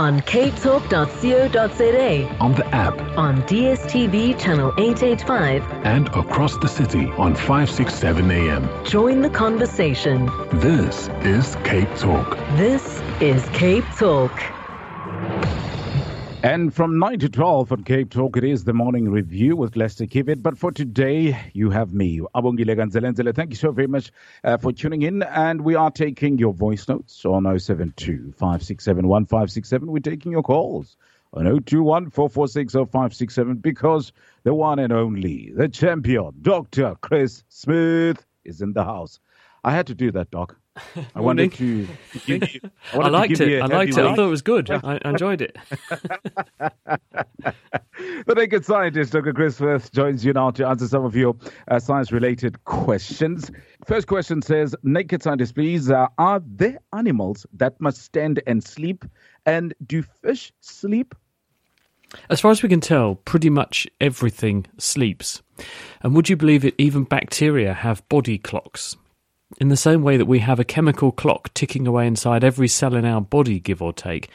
On capetalk.co.za, on the app, on DSTV channel 885, and across the city on 567 AM. Join the conversation. This is Cape Talk. This is Cape Talk. And from 9 to 12 on Cape Talk, it is the morning review with Lester Kiewit. But for today, you have me, Abongile Ganzelenzele. Thank you so very much uh, for tuning in. And we are taking your voice notes on 072 567 1567. We're taking your calls on 021 446 0567 because the one and only, the champion, Dr. Chris Smith, is in the house. I had to do that, Doc. I wanted to give you. I, I liked it. I liked it. I thought it was good. I, I enjoyed it. the naked scientist, Dr. Chris Smith, joins you now to answer some of your uh, science-related questions. First question says, "Naked scientist, please, uh, are there animals that must stand and sleep? And do fish sleep?" As far as we can tell, pretty much everything sleeps. And would you believe it? Even bacteria have body clocks. In the same way that we have a chemical clock ticking away inside every cell in our body, give or take,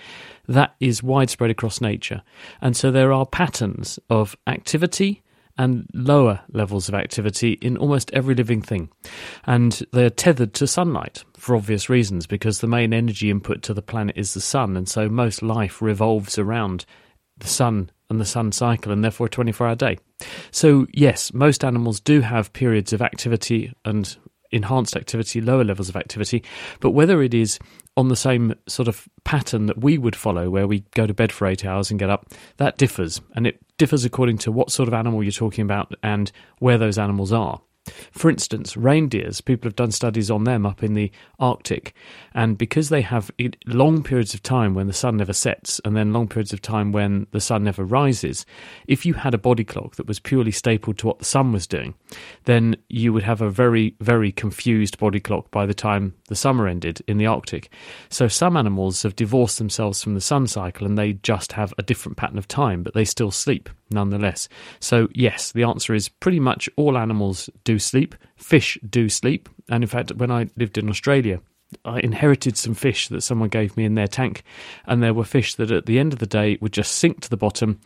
that is widespread across nature. And so there are patterns of activity and lower levels of activity in almost every living thing. And they're tethered to sunlight for obvious reasons, because the main energy input to the planet is the sun. And so most life revolves around the sun and the sun cycle, and therefore a 24 hour day. So, yes, most animals do have periods of activity and enhanced activity, lower levels of activity, but whether it is on the same sort of pattern that we would follow, where we go to bed for eight hours and get up, that differs. And it differs according to what sort of animal you're talking about and where those animals are. For instance, reindeers, people have done studies on them up in the Arctic, and because they have long periods of time when the sun never sets and then long periods of time when the sun never rises, if you had a body clock that was purely stapled to what the sun was doing, then you would have a very, very confused body clock by the time the summer ended in the Arctic. So some animals have divorced themselves from the sun cycle and they just have a different pattern of time, but they still sleep nonetheless. So, yes, the answer is pretty much all animals do sleep. Fish do sleep. And in fact, when I lived in Australia, I inherited some fish that someone gave me in their tank, and there were fish that at the end of the day would just sink to the bottom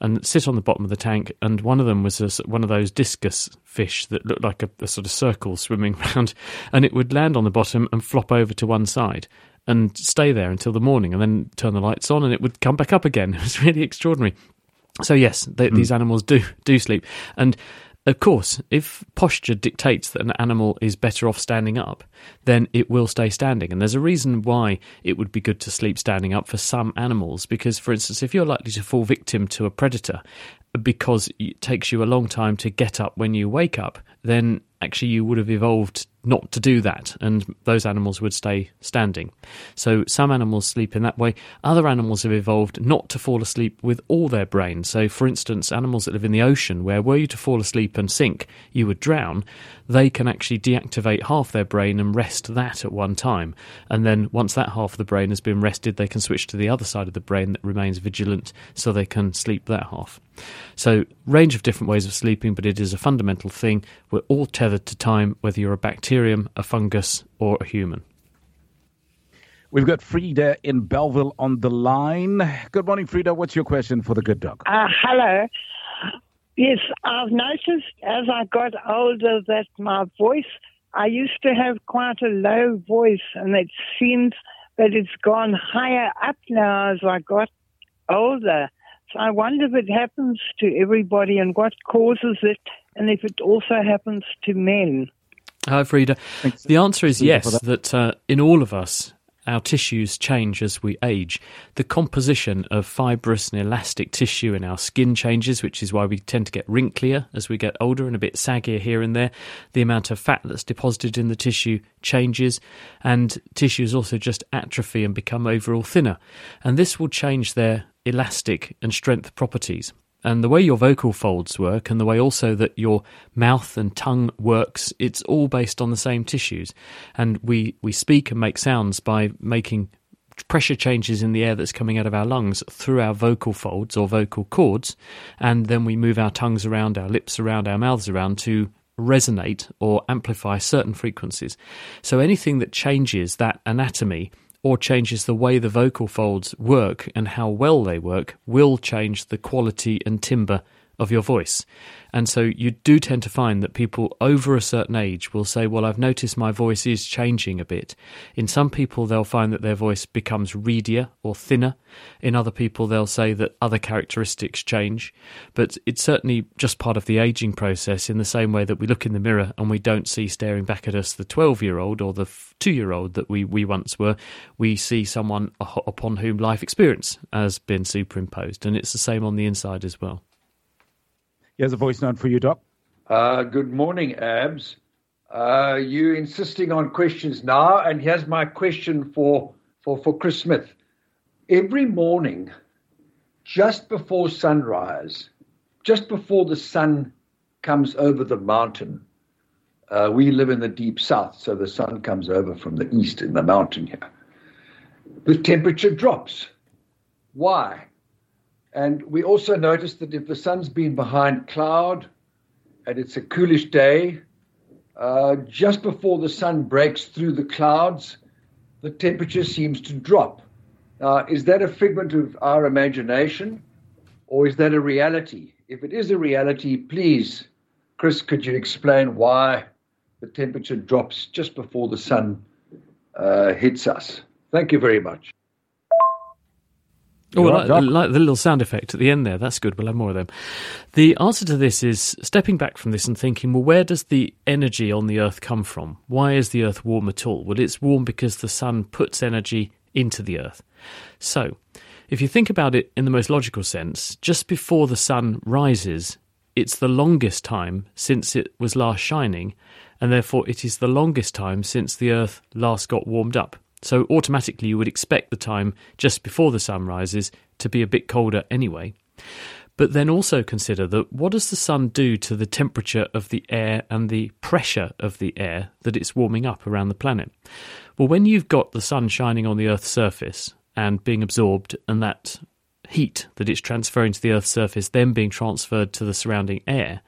and sit on the bottom of the tank. And one of them was a, one of those discus fish that looked like a, a sort of circle swimming around, and it would land on the bottom and flop over to one side and stay there until the morning, and then turn the lights on, and it would come back up again. It was really extraordinary. So yes, they, mm. these animals do do sleep, and of course, if posture dictates that an animal is better off standing up, then it will stay standing. And there's a reason why it would be good to sleep standing up for some animals. Because, for instance, if you're likely to fall victim to a predator because it takes you a long time to get up when you wake up, then actually you would have evolved not to do that, and those animals would stay standing. So some animals sleep in that way. Other animals have evolved not to fall asleep with all their brain. So, for instance, animals that live in the ocean, where were you to fall asleep and sink, you would drown, they can actually deactivate half their brain and rest that at one time. And then once that half of the brain has been rested, they can switch to the other side of the brain that remains vigilant so they can sleep that half. So, range of different ways of sleeping, but it is a fundamental thing. We're all tethered to time, whether you're a bacterium, a fungus, or a human. We've got Frida in Bellville on the line. Good morning, Frida. What's your question for the good dog? Uh, hello. Yes, I've noticed as I got older that my voice, I used to have quite a low voice, and it seems that it's gone higher up now as I got older. So I wonder if it happens to everybody and what causes it, and if it also happens to men. Hi, Frida. Thanks. The answer is yes, that, that uh, in all of us, our tissues change as we age. The composition of fibrous and elastic tissue in our skin changes, which is why we tend to get wrinklier as we get older and a bit saggier here and there. The amount of fat that's deposited in the tissue changes, and tissues also just atrophy and become overall thinner. And this will change their elastic and strength properties and the way your vocal folds work and the way also that your mouth and tongue works it's all based on the same tissues. And we we speak and make sounds by making pressure changes in the air that's coming out of our lungs through our vocal folds or vocal cords. And then we move our tongues around our lips around our mouths around to resonate or amplify certain frequencies. So anything that changes that anatomy or changes the way the vocal folds work and how well they work will change the quality and timbre of your voice. And so you do tend to find that people over a certain age will say, Well, I've noticed my voice is changing a bit. In some people, they'll find that their voice becomes reedier or thinner. In other people, they'll say that other characteristics change. But it's certainly just part of the aging process in the same way that we look in the mirror and we don't see staring back at us the 12 year old or the two year old that we, we once were. We see someone upon whom life experience has been superimposed. And it's the same on the inside as well. Here's a voice note for you, Doc. Uh, good morning, Abs. Uh, you insisting on questions now, and here's my question for, for, for Chris Smith. Every morning, just before sunrise, just before the sun comes over the mountain, uh, we live in the deep south, so the sun comes over from the east in the mountain here. The temperature drops. Why? And we also noticed that if the sun's been behind cloud and it's a coolish day, uh, just before the sun breaks through the clouds, the temperature seems to drop. Now, is that a figment of our imagination or is that a reality? If it is a reality, please, Chris, could you explain why the temperature drops just before the sun uh, hits us? Thank you very much. Oh, like, like, the little sound effect at the end there. That's good. We'll have more of them. The answer to this is stepping back from this and thinking, well, where does the energy on the Earth come from? Why is the Earth warm at all? Well, it's warm because the sun puts energy into the Earth. So, if you think about it in the most logical sense, just before the sun rises, it's the longest time since it was last shining, and therefore it is the longest time since the Earth last got warmed up. So automatically you would expect the time just before the sun rises to be a bit colder anyway. But then also consider that what does the sun do to the temperature of the air and the pressure of the air that it's warming up around the planet? Well, when you've got the sun shining on the Earth's surface and being absorbed, and that heat that it's transferring to the Earth's surface then being transferred to the surrounding air,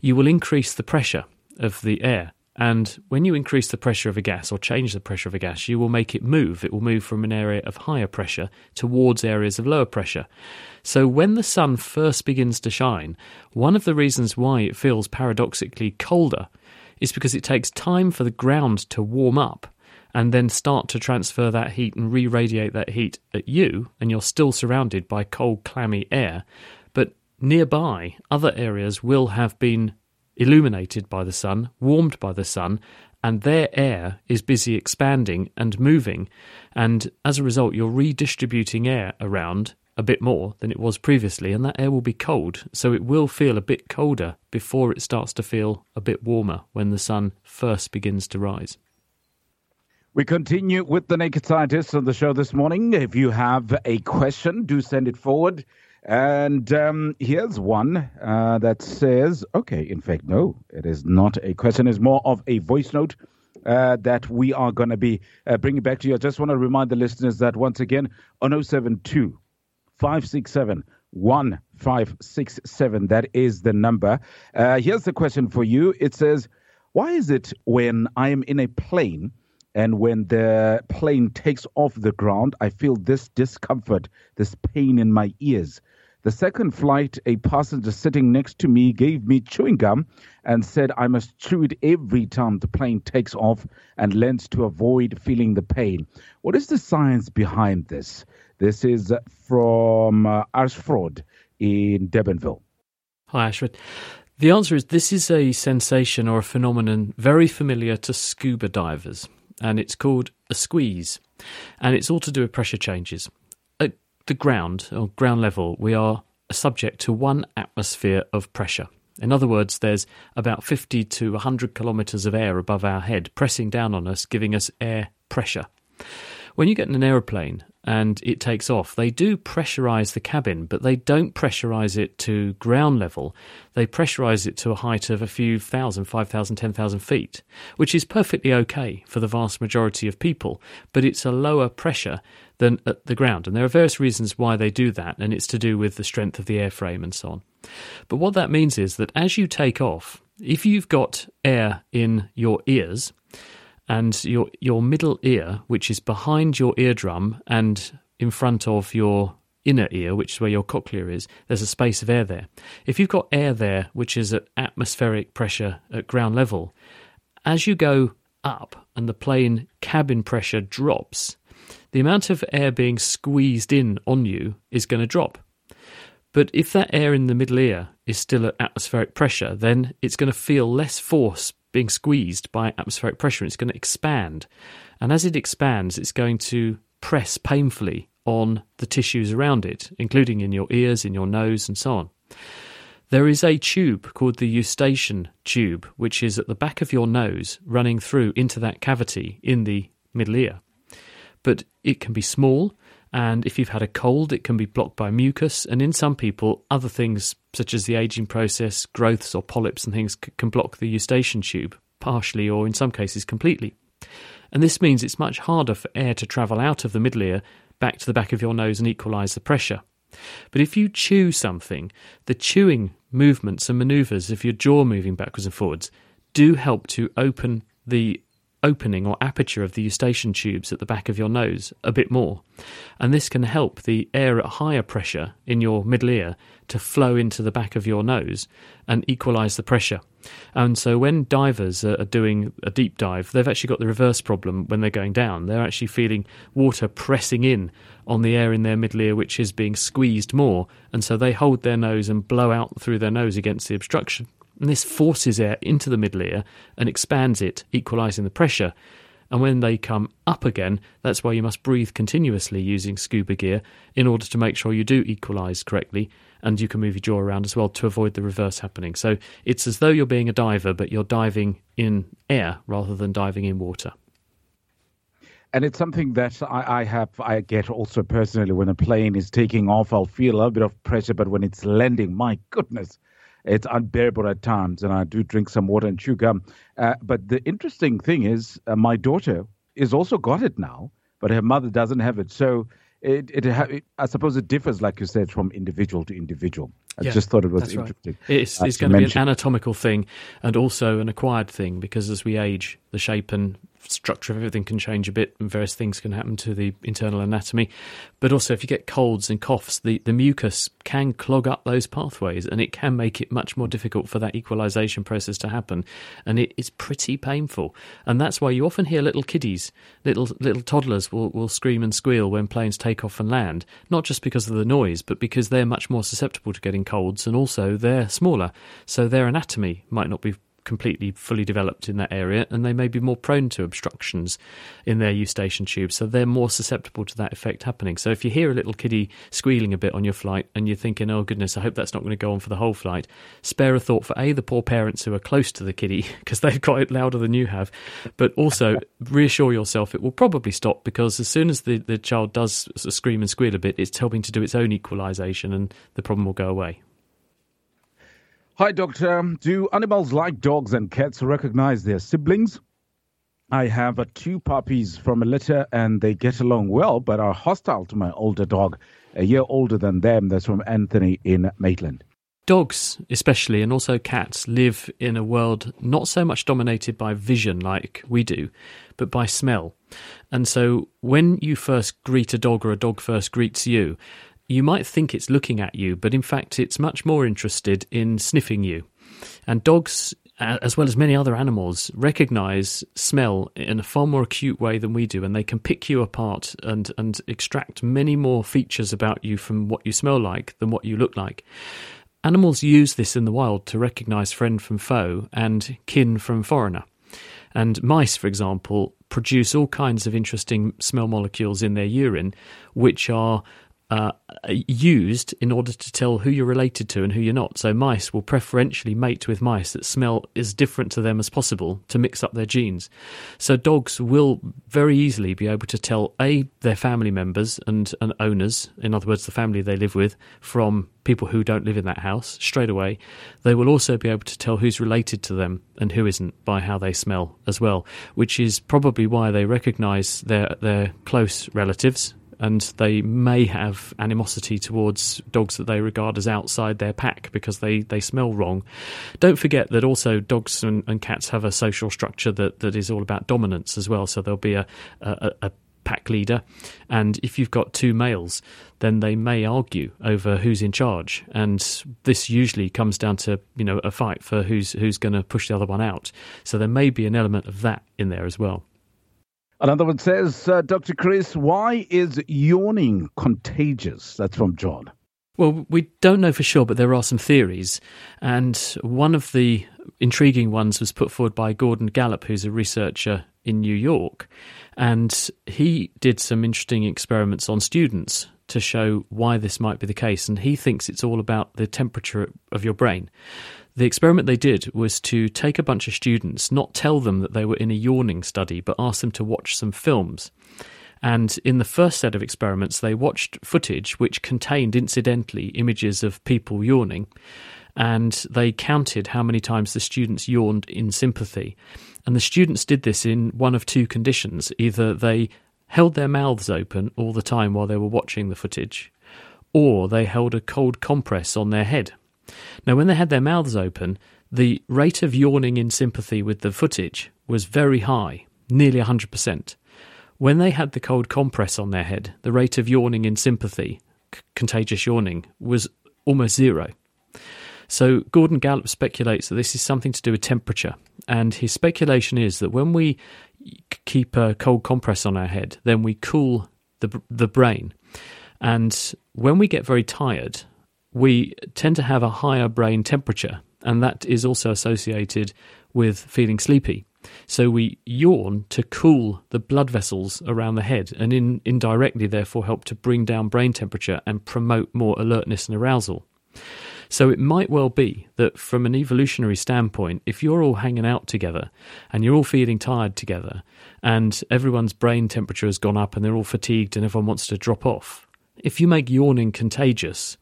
you will increase the pressure of the air. And when you increase the pressure of a gas or change the pressure of a gas, you will make it move. It will move from an area of higher pressure towards areas of lower pressure. So when the sun first begins to shine, one of the reasons why it feels paradoxically colder is because it takes time for the ground to warm up and then start to transfer that heat and re radiate that heat at you, and you're still surrounded by cold, clammy air. But nearby, other areas will have been illuminated by the sun, warmed by the sun, and their air is busy expanding and moving. And as a result, you're redistributing air around a bit more than it was previously, and that air will be cold. So it will feel a bit colder before it starts to feel a bit warmer when the sun first begins to rise. We continue with the Naked Scientists on the show this morning. If you have a question, do send it forward and um, here's one uh, that says, okay, in fact, no, it is not a question. It's more of a voice note uh, that we are going to be uh, bringing back to you. I just want to remind the listeners that once again, on 072 567 1567, that is the number. Uh, here's the question for you. It says, why is it when I am in a plane and when the plane takes off the ground, I feel this discomfort, this pain in my ears? The second flight, a passenger sitting next to me gave me chewing gum and said I must chew it every time the plane takes off and learns to avoid feeling the pain. What is the science behind this? This is from uh, Ashford in Durbanville. Hi, Ashford. The answer is this is a sensation or a phenomenon very familiar to scuba divers. and it's called a squeeze. And it's all to do with pressure changes. The ground, or ground level, we are subject to one atmosphere of pressure. In other words, there's about 50 to 100 kilometres of air above our head pressing down on us, giving us air pressure. When you get in an aeroplane and it takes off, they do pressurize the cabin, but they don't pressurize it to ground level. They pressurize it to a height of a few thousand, 5,000, 10,000 feet, which is perfectly okay for the vast majority of people, but it's a lower pressure than at the ground. And there are various reasons why they do that, and it's to do with the strength of the airframe and so on. But what that means is that as you take off, if you've got air in your ears, and your your middle ear, which is behind your eardrum and in front of your inner ear, which is where your cochlea is, there's a space of air there. If you've got air there, which is at atmospheric pressure at ground level, as you go up and the plane cabin pressure drops, the amount of air being squeezed in on you is going to drop. But if that air in the middle ear is still at atmospheric pressure, then it's going to feel less force being squeezed by atmospheric pressure. It's going to expand. And as it expands, it's going to press painfully on the tissues around it, including in your ears, in your nose, and so on. There is a tube called the eustachian tube, which is at the back of your nose, running through into that cavity in the middle ear. But it can be small, and if you've had a cold, it can be blocked by mucus. And in some people, other things such as the aging process, growths or polyps and things can block the eustachian tube, partially or in some cases completely. And this means it's much harder for air to travel out of the middle ear back to the back of your nose and equalize the pressure. But if you chew something, the chewing movements and maneuvers of your jaw moving backwards and forwards do help to open the opening or aperture of the eustachian tubes at the back of your nose a bit more. And this can help the air at higher pressure in your middle ear to flow into the back of your nose and equalize the pressure. And so when divers are doing a deep dive, they've actually got the reverse problem when they're going down. They're actually feeling water pressing in on the air in their middle ear, which is being squeezed more. And so they hold their nose and blow out through their nose against the obstruction. And this forces air into the middle ear and expands it, equalizing the pressure. And when they come up again, that's why you must breathe continuously using scuba gear in order to make sure you do equalize correctly and you can move your jaw around as well to avoid the reverse happening. So it's as though you're being a diver, but you're diving in air rather than diving in water. And it's something that I, I, have, I get also personally when a plane is taking off, I'll feel a little bit of pressure, but when it's landing, my goodness, it's unbearable at times, and I do drink some water and chew gum. Uh, but the interesting thing is, uh, my daughter is also got it now, but her mother doesn't have it. So it, it, it, I suppose it differs, like you said, from individual to individual. I yeah, just thought it was interesting. Right. Uh, it's, it's going to be an anatomical thing and also an acquired thing because as we age, the shape and structure of everything can change a bit and various things can happen to the internal anatomy. But also, if you get colds and coughs, the, the mucus can clog up those pathways and it can make it much more difficult for that equalization process to happen. And it is pretty painful. And that's why you often hear little kiddies, little little toddlers will, will scream and squeal when planes take off and land, not just because of the noise, but because they're much more susceptible to getting colds and also they're smaller. So their anatomy might not be completely fully developed in that area, and they may be more prone to obstructions in their eustachian tube, so they're more susceptible to that effect happening. So if you hear a little kiddie squealing a bit on your flight and you're thinking, oh goodness, I hope that's not going to go on for the whole flight, spare a thought for A, the poor parents who are close to the kiddie because they've got it louder than you have, but also reassure yourself it will probably stop because as soon as the, the child does scream and squeal a bit, it's helping to do its own equalization and the problem will go away. Hi, Doctor. Do animals like dogs and cats recognize their siblings? I have two puppies from a litter and they get along well, but are hostile to my older dog, a year older than them. That's from Anthony in Maitland. Dogs, especially, and also cats, live in a world not so much dominated by vision like we do, but by smell. And so when you first greet a dog or a dog first greets you, you might think it's looking at you, but in fact, it's much more interested in sniffing you. And dogs, as well as many other animals, recognize smell in a far more acute way than we do, and they can pick you apart and, and extract many more features about you from what you smell like than what you look like. Animals use this in the wild to recognize friend from foe and kin from foreigner. And mice, for example, produce all kinds of interesting smell molecules in their urine, which are uh, used in order to tell who you're related to and who you're not. So mice will preferentially mate with mice that smell as different to them as possible to mix up their genes. So dogs will very easily be able to tell a their family members and, and owners, in other words, the family they live with, from people who don't live in that house straight away. They will also be able to tell who's related to them and who isn't by how they smell as well, which is probably why they recognise their their close relatives and they may have animosity towards dogs that they regard as outside their pack because they, they smell wrong. Don't forget that also dogs and, and cats have a social structure that, that is all about dominance as well. So there'll be a, a, a pack leader, and if you've got two males, then they may argue over who's in charge, and this usually comes down to you know a fight for who's who's going to push the other one out. So there may be an element of that in there as well. Another one says, uh, Dr. Chris, why is yawning contagious? That's from John. Well, we don't know for sure, but there are some theories. And one of the intriguing ones was put forward by Gordon Gallup, who's a researcher in New York. And he did some interesting experiments on students to show why this might be the case. And he thinks it's all about the temperature of your brain. The experiment they did was to take a bunch of students, not tell them that they were in a yawning study, but ask them to watch some films. And in the first set of experiments, they watched footage which contained, incidentally, images of people yawning. And they counted how many times the students yawned in sympathy. And the students did this in one of two conditions either they held their mouths open all the time while they were watching the footage, or they held a cold compress on their head now, when they had their mouths open, the rate of yawning in sympathy with the footage was very high, nearly 100%. When they had the cold compress on their head, the rate of yawning in sympathy, c- contagious yawning, was almost zero. So Gordon Gallup speculates that this is something to do with temperature, and his speculation is that when we keep a cold compress on our head, then we cool the the brain, and when we get very tired, we tend to have a higher brain temperature, and that is also associated with feeling sleepy. So we yawn to cool the blood vessels around the head and in, indirectly, therefore, help to bring down brain temperature and promote more alertness and arousal. So it might well be that from an evolutionary standpoint, if you're all hanging out together and you're all feeling tired together and everyone's brain temperature has gone up and they're all fatigued and everyone wants to drop off, if you make yawning contagious,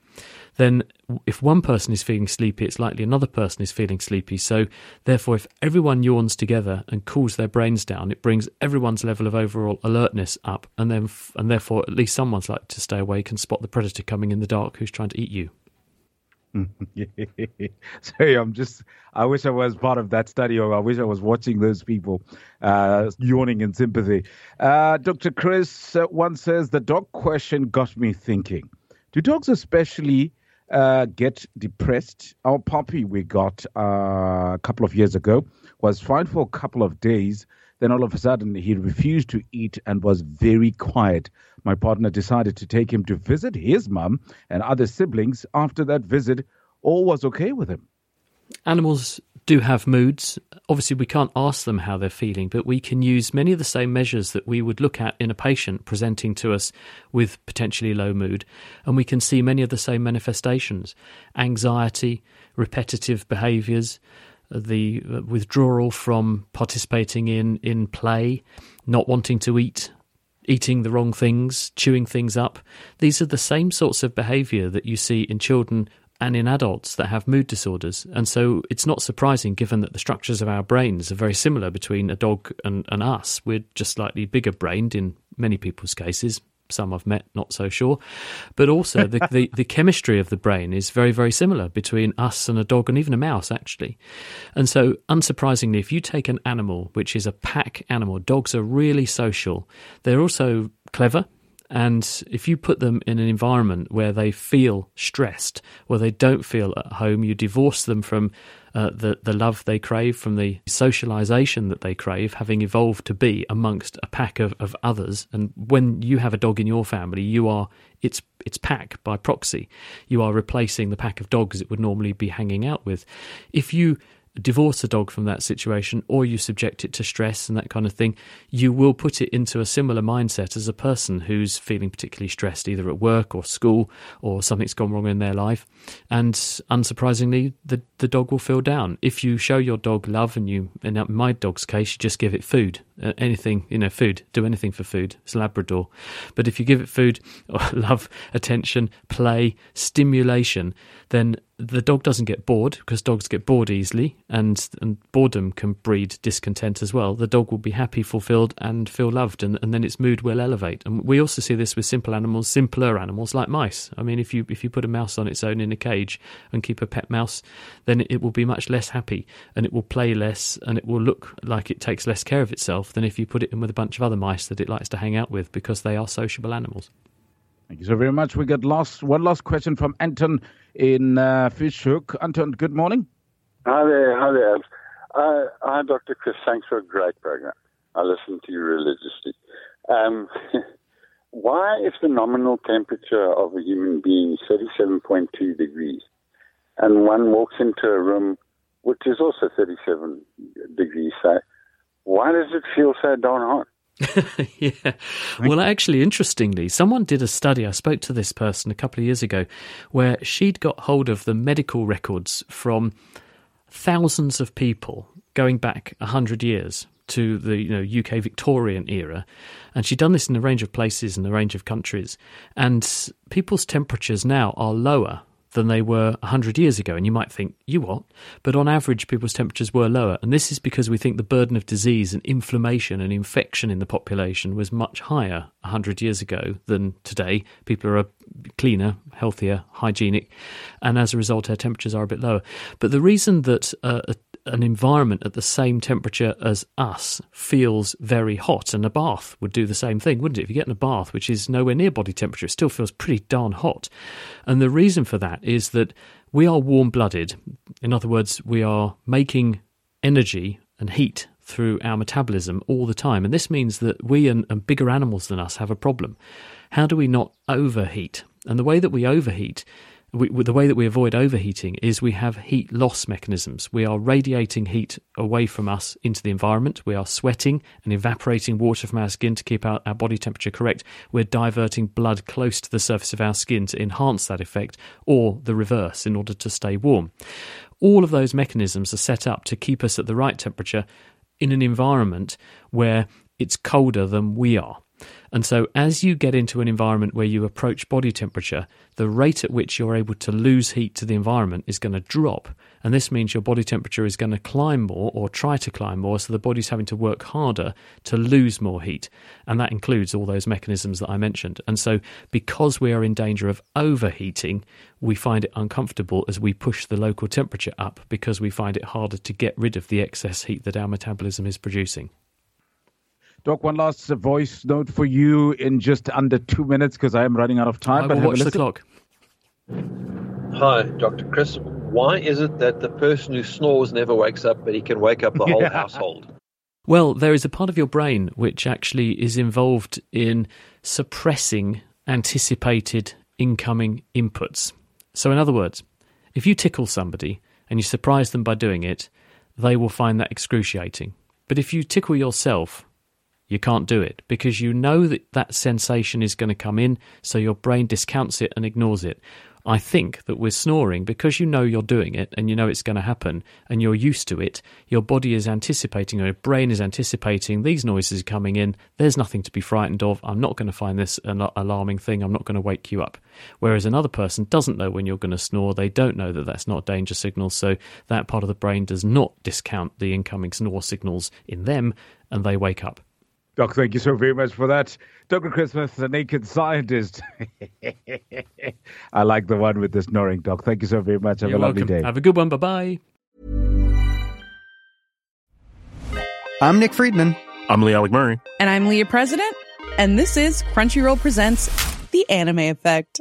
then if one person is feeling sleepy, it's likely another person is feeling sleepy. So, therefore, if everyone yawns together and cools their brains down, it brings everyone's level of overall alertness up, and then, and therefore, at least someone's likely to stay awake and spot the predator coming in the dark who's trying to eat you. Sorry, I'm just. I wish I was part of that study, or I wish I was watching those people uh, yawning in sympathy. Uh, Dr. Chris uh, one says the dog question got me thinking. Do dogs especially uh, get depressed. Our puppy we got uh, a couple of years ago was fine for a couple of days. Then all of a sudden, he refused to eat and was very quiet. My partner decided to take him to visit his mum and other siblings. After that visit, all was okay with him. Animals do have moods. Obviously, we can't ask them how they're feeling, but we can use many of the same measures that we would look at in a patient presenting to us with potentially low mood, and we can see many of the same manifestations anxiety, repetitive behaviors, the withdrawal from participating in, in play, not wanting to eat. Eating the wrong things, chewing things up. These are the same sorts of behavior that you see in children and in adults that have mood disorders. And so it's not surprising, given that the structures of our brains are very similar between a dog and, and us. We're just slightly bigger brained in many people's cases. Some I've met, not so sure. But also, the, the, the chemistry of the brain is very, very similar between us and a dog and even a mouse, actually. And so, unsurprisingly, if you take an animal, which is a pack animal, dogs are really social. They're also clever and if you put them in an environment where they feel stressed, where they don't feel at home, you divorce them from uh, the the love they crave, from the socialization that they crave, having evolved to be amongst a pack of, of others. And when you have a dog in your family, you are its its pack by proxy. You are replacing the pack of dogs it would normally be hanging out with. If you divorce a dog from that situation or you subject it to stress and that kind of thing, you will put it into a similar mindset as a person who's feeling particularly stressed either at work or school or something's gone wrong in their life. And unsurprisingly, the, the dog will feel down. If you show your dog love and you, in my dog's case, you just give it food, uh, anything, you know, food, do anything for food. It's Labrador. But if you give it food, love, attention, play, stimulation, then the dog doesn't get bored because dogs get bored easily and, and boredom can breed discontent as well. The dog will be happy, fulfilled, and feel loved, and, and then its mood will elevate. And we also see this with simple animals, simpler animals like mice. I mean, if you if you put a mouse on its own in a cage and keep a pet mouse, then it will be much less happy and it will play less and it will look like it takes less care of itself than if you put it in with a bunch of other mice that it likes to hang out with because they are sociable animals. Thank you so very much. We got last one last question from Anton in uh, Fish Hoek. Anton, good morning. Hi there, hi there. Uh, hi, Dr. Chris. Thanks for a great program. I listen to you religiously. Um, why, if the nominal temperature of a human being is 37.2 degrees, and one walks into a room which is also 37 degrees, so why does it feel so darn hot? yeah. Well, actually, interestingly, someone did a study. I spoke to this person a couple of years ago where she'd got hold of the medical records from thousands of people going back 100 years to the you know UK Victorian era and she'd done this in a range of places in a range of countries and people's temperatures now are lower than they were 100 years ago. And you might think, you what? But on average, people's temperatures were lower. And this is because we think the burden of disease and inflammation and infection in the population was much higher 100 years ago than today. People are cleaner, healthier, hygienic. And as a result, our temperatures are a bit lower. But the reason that uh, an environment at the same temperature as us feels very hot, and a bath would do the same thing, wouldn't it? If you get in a bath which is nowhere near body temperature, it still feels pretty darn hot. And the reason for that is that we are warm blooded. In other words, we are making energy and heat through our metabolism all the time. And this means that we and, and bigger animals than us have a problem. How do we not overheat? And the way that we overheat we, the way that we avoid overheating is we have heat loss mechanisms. We are radiating heat away from us into the environment. We are sweating and evaporating water from our skin to keep our, our body temperature correct. We're diverting blood close to the surface of our skin to enhance that effect, or the reverse in order to stay warm. All of those mechanisms are set up to keep us at the right temperature in an environment where it's colder than we are. And so, as you get into an environment where you approach body temperature, the rate at which you're able to lose heat to the environment is going to drop. And this means your body temperature is going to climb more or try to climb more. So, the body's having to work harder to lose more heat. And that includes all those mechanisms that I mentioned. And so, because we are in danger of overheating, we find it uncomfortable as we push the local temperature up because we find it harder to get rid of the excess heat that our metabolism is producing. Doc, one last voice note for you in just under two minutes because I am running out of time. I but watch the clock. Hi, Dr. Chris. Why is it that the person who snores never wakes up, but he can wake up the whole household? Well, there is a part of your brain which actually is involved in suppressing anticipated incoming inputs. So, in other words, if you tickle somebody and you surprise them by doing it, they will find that excruciating. But if you tickle yourself you can't do it because you know that that sensation is going to come in, so your brain discounts it and ignores it. I think that with snoring, because you know you're doing it and you know it's going to happen and you're used to it, your body is anticipating, or your brain is anticipating these noises are coming in. There's nothing to be frightened of. I'm not going to find this an alarming thing. I'm not going to wake you up. Whereas another person doesn't know when you're going to snore. They don't know that that's not a danger signal. So that part of the brain does not discount the incoming snore signals in them and they wake up. Doc, thank you so very much for that. Dr. Chris Smith, the naked scientist. I like the one with the snoring, Doc. Thank you so very much. Have You're a lovely welcome. day. Have a good one. Bye bye. I'm Nick Friedman. I'm Lee Alec Murray. And I'm Leah President. And this is Crunchyroll Presents The Anime Effect.